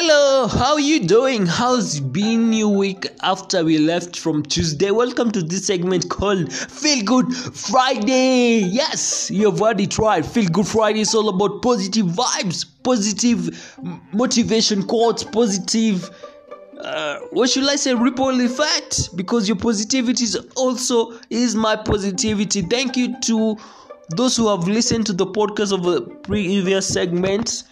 Hello, how you doing? How's been your week after we left from Tuesday? Welcome to this segment called Feel Good Friday. Yes, you've already tried. Feel Good Friday is all about positive vibes, positive motivation quotes, positive uh, what should I say ripple effect because your positivity is also is my positivity. Thank you to those who have listened to the podcast of the previous segments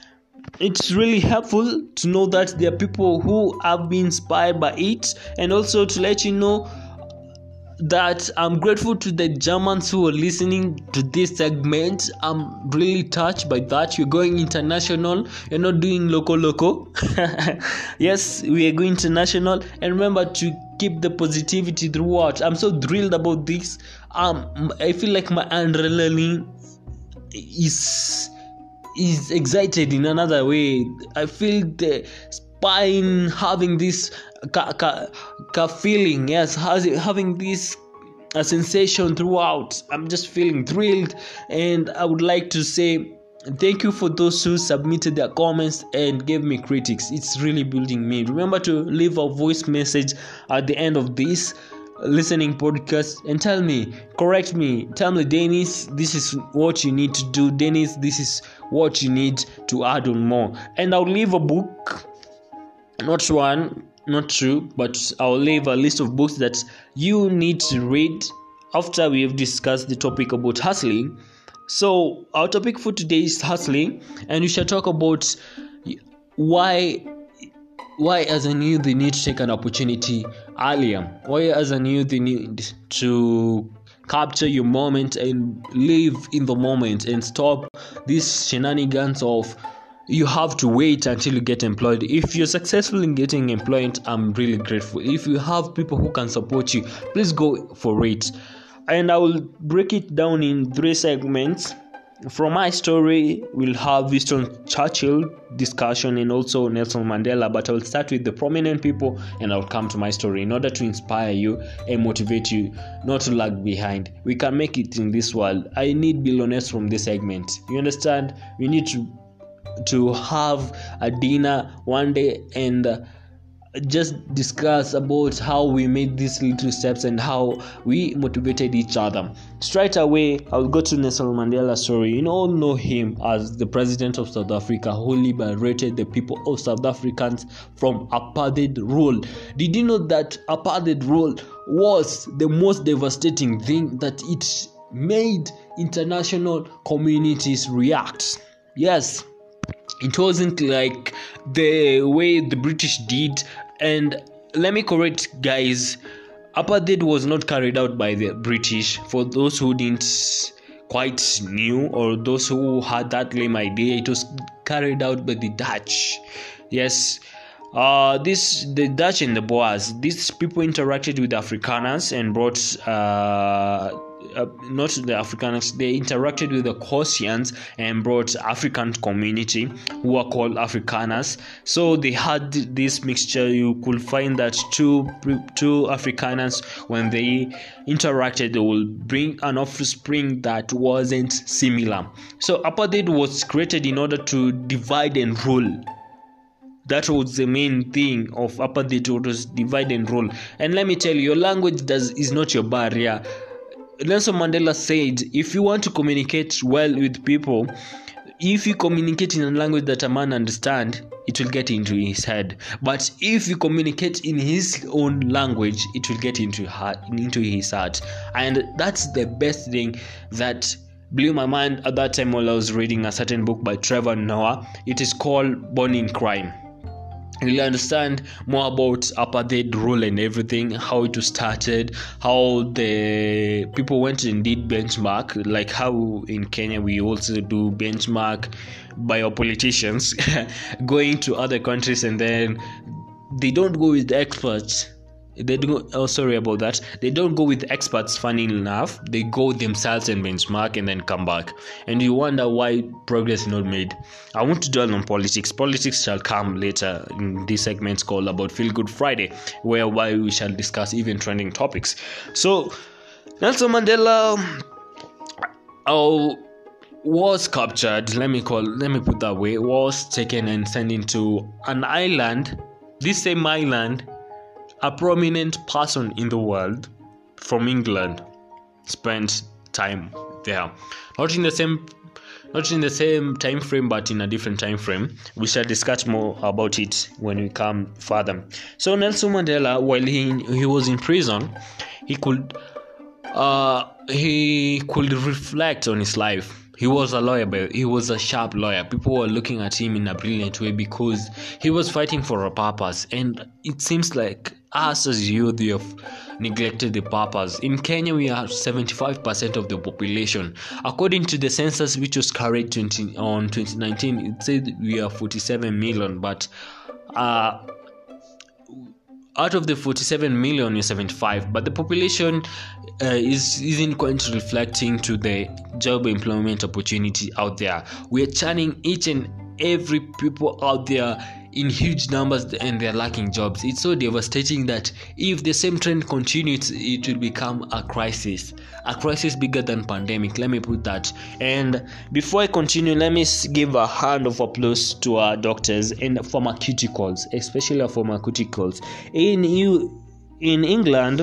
it's really helpful to know that there are people who have been inspired by it and also to let you know that I'm grateful to the Germans who are listening to this segment. I'm really touched by that. You're going international, you're not doing local local. yes, we are going international. And remember to keep the positivity throughout. I'm so thrilled about this. Um I feel like my adrenaline is is excited in another way. I feel the spine having this ka, ka, ka feeling, yes, has, having this a sensation throughout. I'm just feeling thrilled, and I would like to say thank you for those who submitted their comments and gave me critics. It's really building me. Remember to leave a voice message at the end of this listening podcast and tell me, correct me, tell me, Dennis, this is what you need to do. Dennis, this is what you need to add on more. And I'll leave a book, not one, not two, but I'll leave a list of books that you need to read after we have discussed the topic about hustling. So, our topic for today is hustling, and we shall talk about why why as a youth they need to take an opportunity earlier why a youth they need to capture your moment and live in the moment and stop these shenanigans of you have to wait until you get employed. If you're successful in getting employed i'm really grateful. If you have people who can support you please go for it. And i will break it down in three segments from my story, we'll have Winston Churchill discussion and also Nelson Mandela, but I'll start with the prominent people and I'll come to my story in order to inspire you and motivate you not to lag behind. We can make it in this world. I need billionaires from this segment. You understand? We need to to have a dinner one day and just discuss about how we made these little steps and how we motivated each other. Straight away, I'll go to Nelson Mandela story. You all know him as the president of South Africa who liberated the people of South Africans from apartheid rule. Did you know that apartheid rule was the most devastating thing that it made international communities react? Yes, it wasn't like the way the british did and let me correct guys apartheid was not carried out by the british for those who didn't quite knew or those who had that lame idea it was carried out by the dutch yes uh, this the Dutch and the Boers. These people interacted with Afrikaners and brought uh, uh, not the Afrikaners, they interacted with the Khoisan and brought African community who are called Afrikaners. So they had this mixture. You could find that two two Afrikaners when they interacted, they will bring an offspring that wasn't similar. So apartheid was created in order to divide and rule that was the main thing of apartheid was divide and rule and let me tell you your language does is not your barrier Nelson Mandela said, if you want to communicate well with people, if you communicate in a language that a man understands, it will get into his head. But if you communicate in his own language, it will get into into his heart. And that's the best thing that blew my mind at that time while I was reading a certain book by Trevor Noah. It is called Born in Crime really understand more about apartheid rule and everything how it was started how the people went and did benchmark like how in kenya we also do benchmark by our politicians going to other countries and then they don't go with experts they do oh sorry about that. They don't go with experts funny enough. They go themselves and benchmark and then come back. And you wonder why progress is not made. I want to dwell on politics. Politics shall come later in this segment called about feel good friday whereby we shall discuss even trending topics. So nelson mandela oh was captured. Let me call let me put that way. Was taken and sent into an island. This same island a prominent person in the world from england spent time there. Not in the same not in the same time frame but in a different time frame. We shall discuss more about it when we come further. So nelson mandela while he he was in prison he could uh he could reflect on his life. He was a lawyer but he was a sharp lawyer. People were looking at him in a brilliant way because he was fighting for a purpose. And it seems like us as youth we have neglected the purpose in kenya we are 75% of the population. According to the census which was carried 20, on 2019 it said we are 47 million but uh, out of the 47 million you're 75 but the population uh, is isn't quite reflecting to the job employment opportunity out there. We are churning each and every people out there in huge numbers and they're lacking jobs. It's so devastating that if the same trend continues it will become a crisis a crisis bigger than pandemic let me put that. And before i continue let me give a hand of applause to our doctors and pharmaceuticals especially our pharmaceuticals. In you in england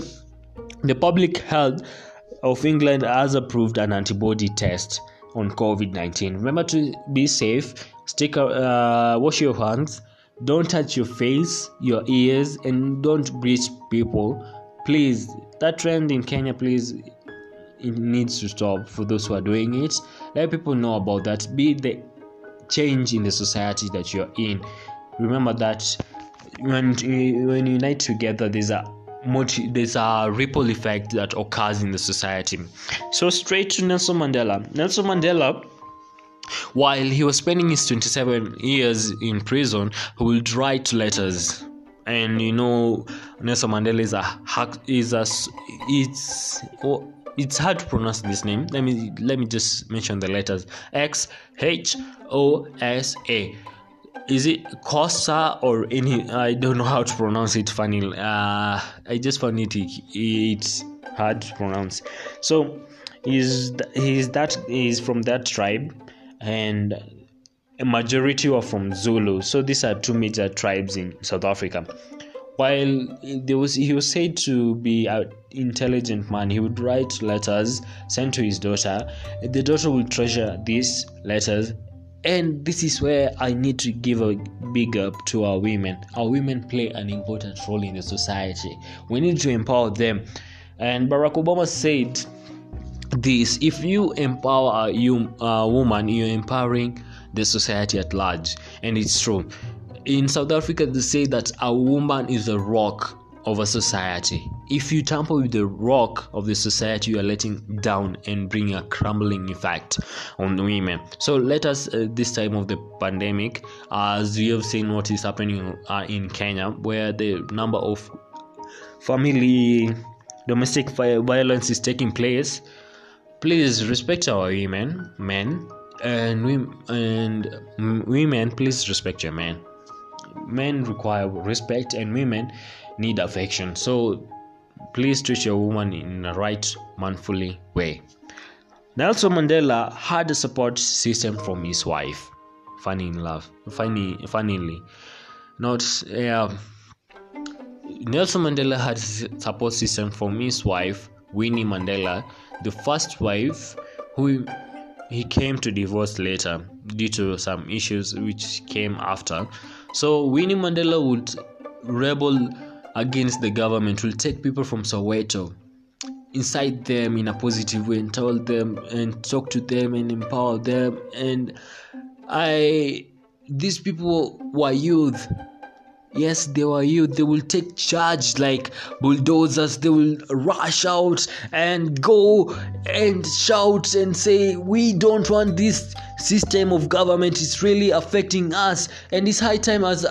the public health of england has approved an antibody test on covid-19 remember to be safe stick uh, wash your hands don't touch your face your ears and don't breach people. Please that trend in kenya please it needs to stop for those who are doing it. Let people know about that. Be the change in the society that you're in. Remember that when when you unite together there's a multi, there's a ripple effect that occurs in the society. So straight to nelson mandela. Nelson mandela while he was spending his 27 years in prison, he would write letters. And you know, Nelson Mandela is a is a it's oh, it's hard to pronounce this name. Let me let me just mention the letters X H O S A. Is it Costa or any? I don't know how to pronounce it. Funny, uh, I just found it it's hard to pronounce. So he's he's that he's from that tribe and a majority were from Zulu. So these are two major tribes in South Africa. While there was, he was said to be an intelligent man. He would write letters sent to his daughter. The daughter would treasure these letters and this is where I need to give a big up to our women. Our women play an important role in the society. We need to empower them. And Barack Obama said this if you empower you a woman you're empowering the society at large. And it's true. In south africa they say that a woman is a rock of a society. If you tamper with the rock of the society you are letting down and bring a crumbling effect on women. So let us uh, this time of the pandemic as we have seen what is happening uh, in kenya where the number of family domestic violence is taking place please respect our women men and we and women please respect your men men require respect and women need affection. So please treat your woman in a right manfully way. Nelson mandela had a support system from his wife. Funny in love funny funnily. Not yeah. Nelson mandela had support system from his wife winnie mandela the first wife, who he came to divorce later due to some issues which came after. So Winnie Mandela would rebel against the government, will take people from Soweto, incite them in a positive way, and tell them and talk to them and empower them. And I, these people were youth yes they were youth they will take charge like bulldozers. They will rush out and go and shout and say we don't want this system of government. It's really affecting us. And it's high time as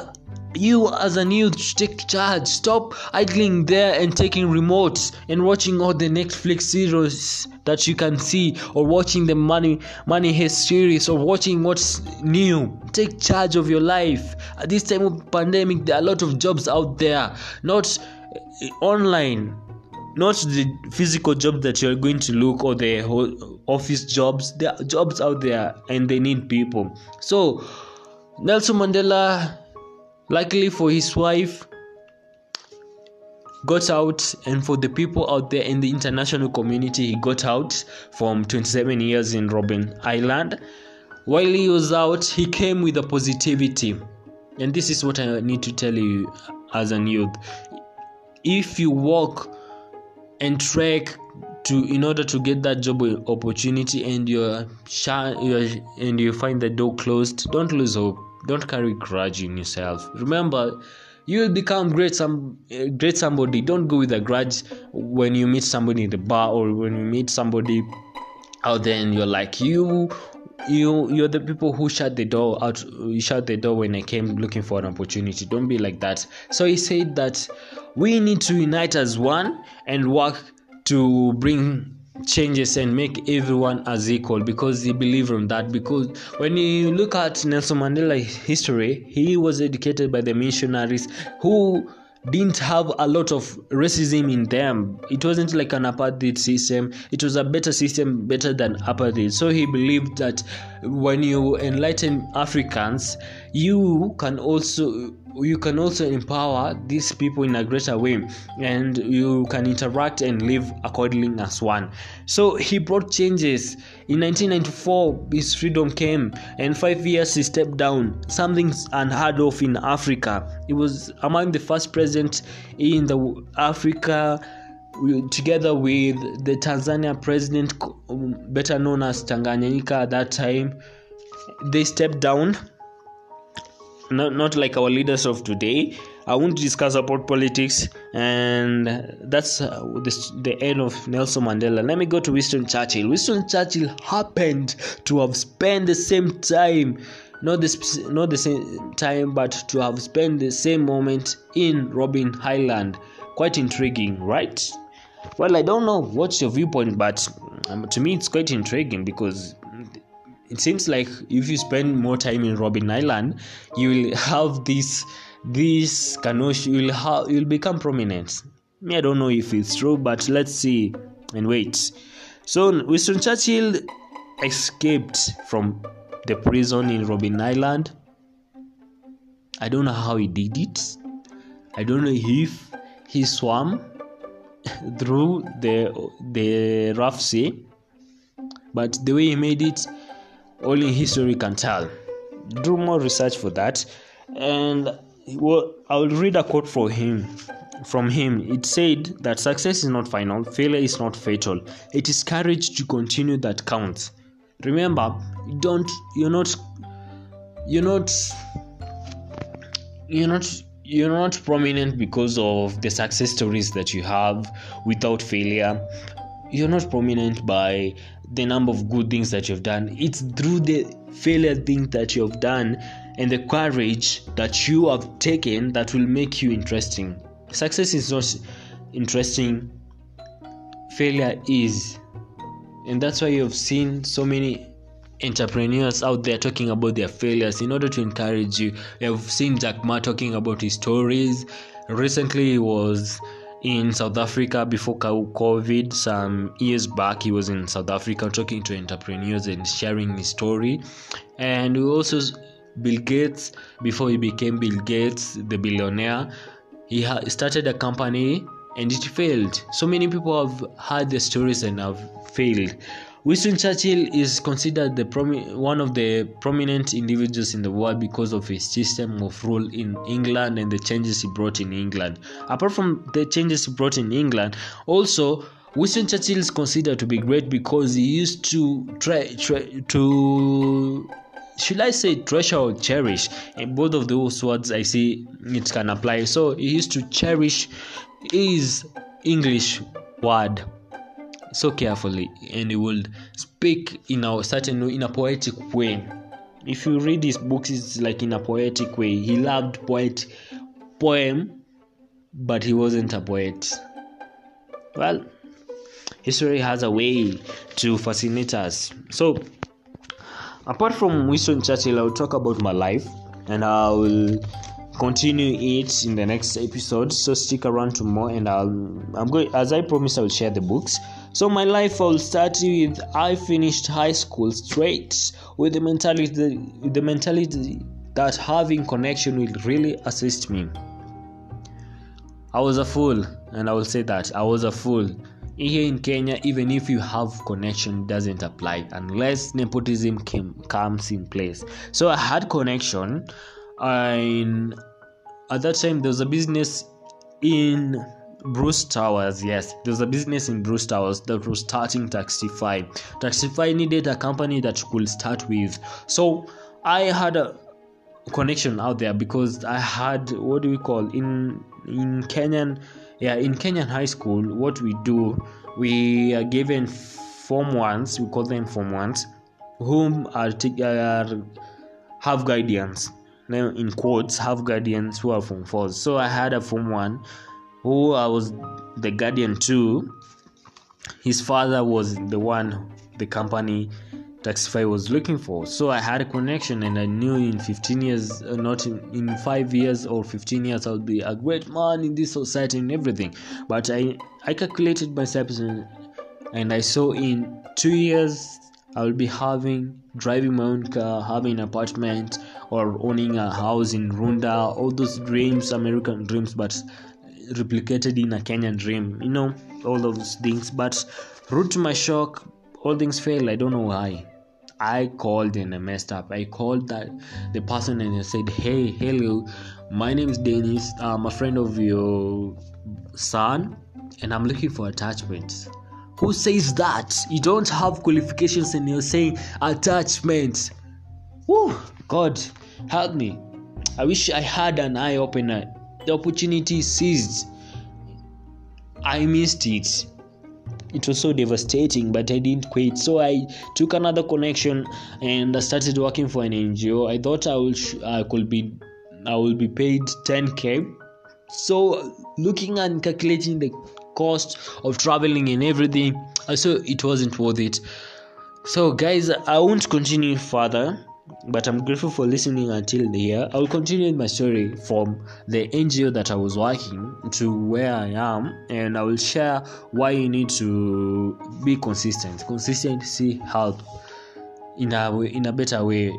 you as a new take charge stop idling there and taking remotes and watching all the netflix series that you can see or watching the money money heist series or watching what's new take charge of your life at this time of pandemic there are a lot of jobs out there not uh, online not the physical job that you're going to look or the office jobs. There are jobs out there and they need people. So, Nelson Mandela, luckily for his wife, got out and for the people out there in the international community he got out from 27 years in robben island. While he was out he came with a positivity. And this is what i need to tell you as a youth. If you walk and trek to in order to get that job opportunity and you're you're, and you find the door closed don't lose hope don't carry grudge in yourself. Remember you will become great some uh, great somebody. Don't go with a grudge when you meet somebody in the bar or when you meet somebody out there and you're like you you you're the people who shut the door out you shut the door when i came looking for an opportunity. Don't be like that. So he said that we need to unite as one and work to bring changes and make everyone as equal because he believed in that because when you look at Nelson Mandela's history he was educated by the missionaries who didn't have a lot of racism in them. It wasn't like an apartheid system. It was a better system, better than apartheid. So he believed that when you enlighten Africans, you can also you can also empower these people in a greater way and you can interact and live accordingly as one. So he brought changes. In 1994 his freedom came and five years he stepped down. Something unheard of in africa. He was among the first president in the africa together with the tanzania president better known as tanganyika at that time. They stepped down not, not like our leaders of today. I won't discuss about politics, and that's uh, the, the end of Nelson Mandela. Let me go to Winston Churchill. Winston Churchill happened to have spent the same time, not the not the same time, but to have spent the same moment in Robben Island. Quite intriguing, right? Well, I don't know what's your viewpoint, but um, to me, it's quite intriguing because it seems like if you spend more time in Robben Island, you will have this this Kanosh, you'll have you'll become prominent. Me, I don't know if it's true, but let's see and wait. So Winston Churchill escaped from the prison in Robben Island. I don't know how he did it. I don't know if he swam through the the rough sea, but the way he made it only history can tell. Do more research for that, and well, I'll read a quote for him. From him, it said that success is not final, failure is not fatal. It is courage to continue that counts. Remember, don't you're not you're not you're not you're not prominent because of the success stories that you have without failure you're not prominent by the number of good things that you've done. It's through the failure things that you've done and the courage that you have taken that will make you interesting. Success is not interesting, failure is. And that's why you've seen so many entrepreneurs out there talking about their failures in order to encourage you. You've seen Jack Ma talking about his stories. Recently, he was in South Africa before COVID. Some years back, he was in South Africa talking to entrepreneurs and sharing his story. And we also Bill Gates before he became Bill Gates, the billionaire. He ha- started a company and it failed. So many people have heard the stories and have failed. Winston Churchill is considered the promi- one of the prominent individuals in the world because of his system of rule in England and the changes he brought in England. Apart from the changes he brought in England, also Winston Churchill is considered to be great because he used to try, to should I say treasure or cherish? In both of those words, I see it can apply. So he used to cherish his English word so carefully and he would speak in a certain in a poetic way. If you read his books it's like in a poetic way. He loved poet poem but he wasn't a poet. Well history has a way to fascinate us. So apart from winston churchill i'll talk about my life and i will continue it in the next episode. So stick around to more and i'll i'm going as i promised i'll share the books So my life will start with I finished high school straight with the mentality the mentality that having connection will really assist me. I was a fool, and I will say that I was a fool. Here in Kenya, even if you have connection, doesn't apply unless nepotism came, comes in place. So I had connection, and at that time there was a business in Bruce Towers, yes, there was a business in Bruce Towers that was starting Taxify. Taxify needed a company that could start with. So I had a connection out there because I had what do we call in in Kenyan yeah in Kenyan high school what we do we are given form ones we call them form ones whom are, t- are have guardians now in quotes have guardians who are form fours so I had a form one who I was the guardian to his father was the one the company Taxify was looking for. So I had a connection and I knew in 15 years, uh, not in, in 5 years or 15 years, I'll be a great man in this society and everything. But I, I calculated myself and I saw in 2 years I'll be having driving my own car, having an apartment, or owning a house in Runda. All those dreams, American dreams, but replicated in a Kenyan dream. You know, all those things. But root to my shock, all things failed. I don't know why. I called and I messed up. I called that the person and I said, "Hey, hello, my name is Dennis. I'm a friend of your son, and I'm looking for attachments." Who says that? You don't have qualifications and you're saying attachments. Woo, God, help me. I wish I had an eye opener. The opportunity seized. I missed it. It was so devastating but i didn't quit. So i took another connection and i started working for an ngo i thought i will sh- i could be i will be paid 10k so looking and calculating the cost of traveling and everything uh, i saw it wasn't worth it. So guys i won't continue further but I'm grateful for listening until here. I will continue my story from the NGO that I was working to where I am, and I will share why you need to be consistent. Consistency help in a in a better way.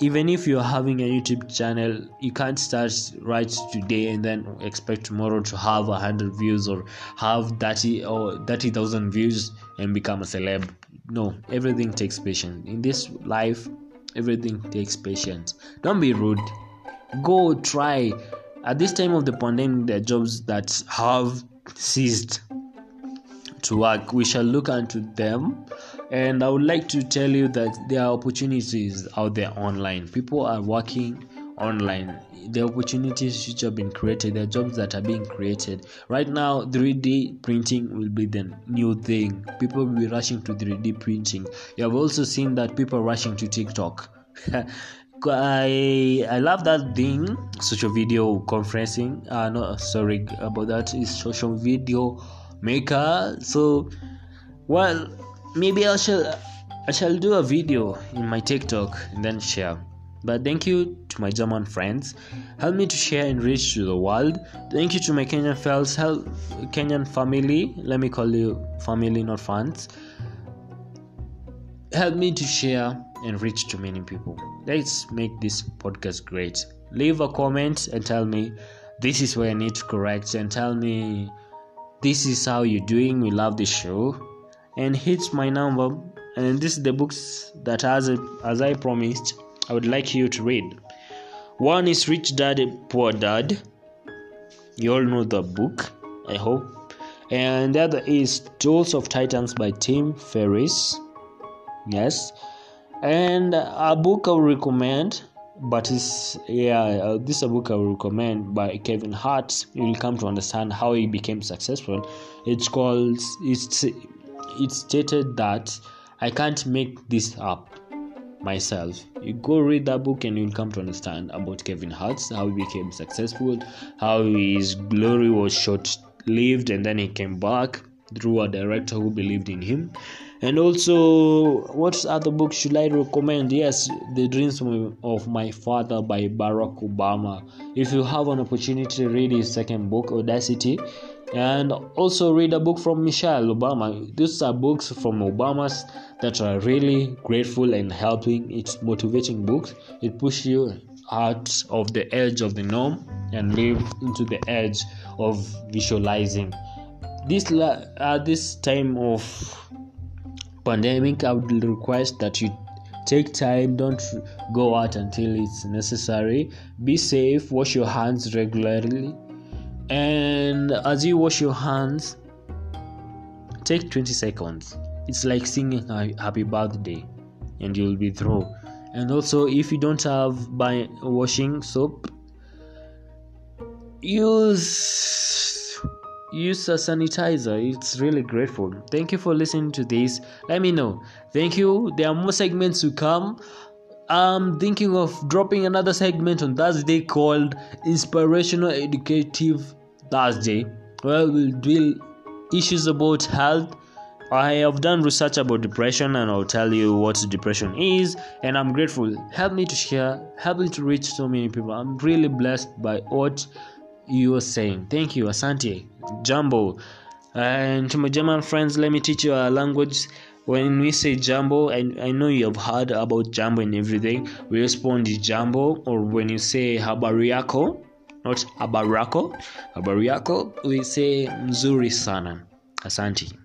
Even if you're having a YouTube channel, you can't start right today and then expect tomorrow to have hundred views or have thirty or thirty thousand views and become a celeb. No, everything takes patience. In this life, everything takes patience. Don't be rude. Go try. At this time of the pandemic there are jobs that have ceased to work. We shall look into them. And i would like to tell you that there are opportunities out there online. People are working online. The opportunities which have been created the jobs that are being created. Right now 3d printing will be the new thing. People will be rushing to 3d printing. You have also seen that people rushing to tiktok. I I love that thing social video conferencing. Uh no sorry about that. Is social video maker. So well maybe I shall I shall do a video in my TikTok and then share but thank you to my German friends. Help me to share and reach to the world. Thank you to my Kenyan fellows, help Kenyan family. Let me call you family, not fans. Help me to share and reach to many people. Let's make this podcast great. Leave a comment and tell me this is where I need to correct and tell me this is how you're doing. We love the show. And hit my number. And this is the books that as as I promised I would like you to read. One is Rich Dad Poor Dad. You all know the book, I hope. And the other is Tools of Titans by Tim Ferriss. Yes. And a book I would recommend, but it's yeah, uh, this is a book I would recommend by Kevin Hart. You will come to understand how he became successful. It's called it's it's stated that I can't make this up myself. You go read that book and you'll come to understand about Kevin Hart, how he became successful, how his glory was short lived, and then he came back through a director who believed in him. And also, what other book should I recommend? Yes, The Dreams of My Father by Barack Obama. If you have an opportunity to read his second book, Audacity, and also read a book from Michelle Obama. These are books from Obama's that are really grateful and helping. It's motivating books. It pushes you out of the edge of the norm and live into the edge of visualizing. This uh, this time of pandemic, I would request that you take time don't go out until it's necessary be safe wash your hands regularly and as you wash your hands take 20 seconds. It's like singing a happy birthday and you'll be through. And also if you don't have by washing soap use use a sanitizer. It's really grateful. Thank you for listening to this. Let me know. Thank you. There are more segments to come. I'm thinking of dropping another segment on thursday called inspirational educative thursday where we'll deal issues about health I have done research about depression and I'll tell you what depression is and I'm grateful. Help me to share, help me to reach so many people. I'm really blessed by what you are saying. Thank you, Asante, Jambo. And to my German friends, let me teach you a language. When we say jambo, I, I know you have heard about jambo and everything. We respond jambo or when you say Habariako, not Habarako, Habariako, we say Mzuri sana. Asante.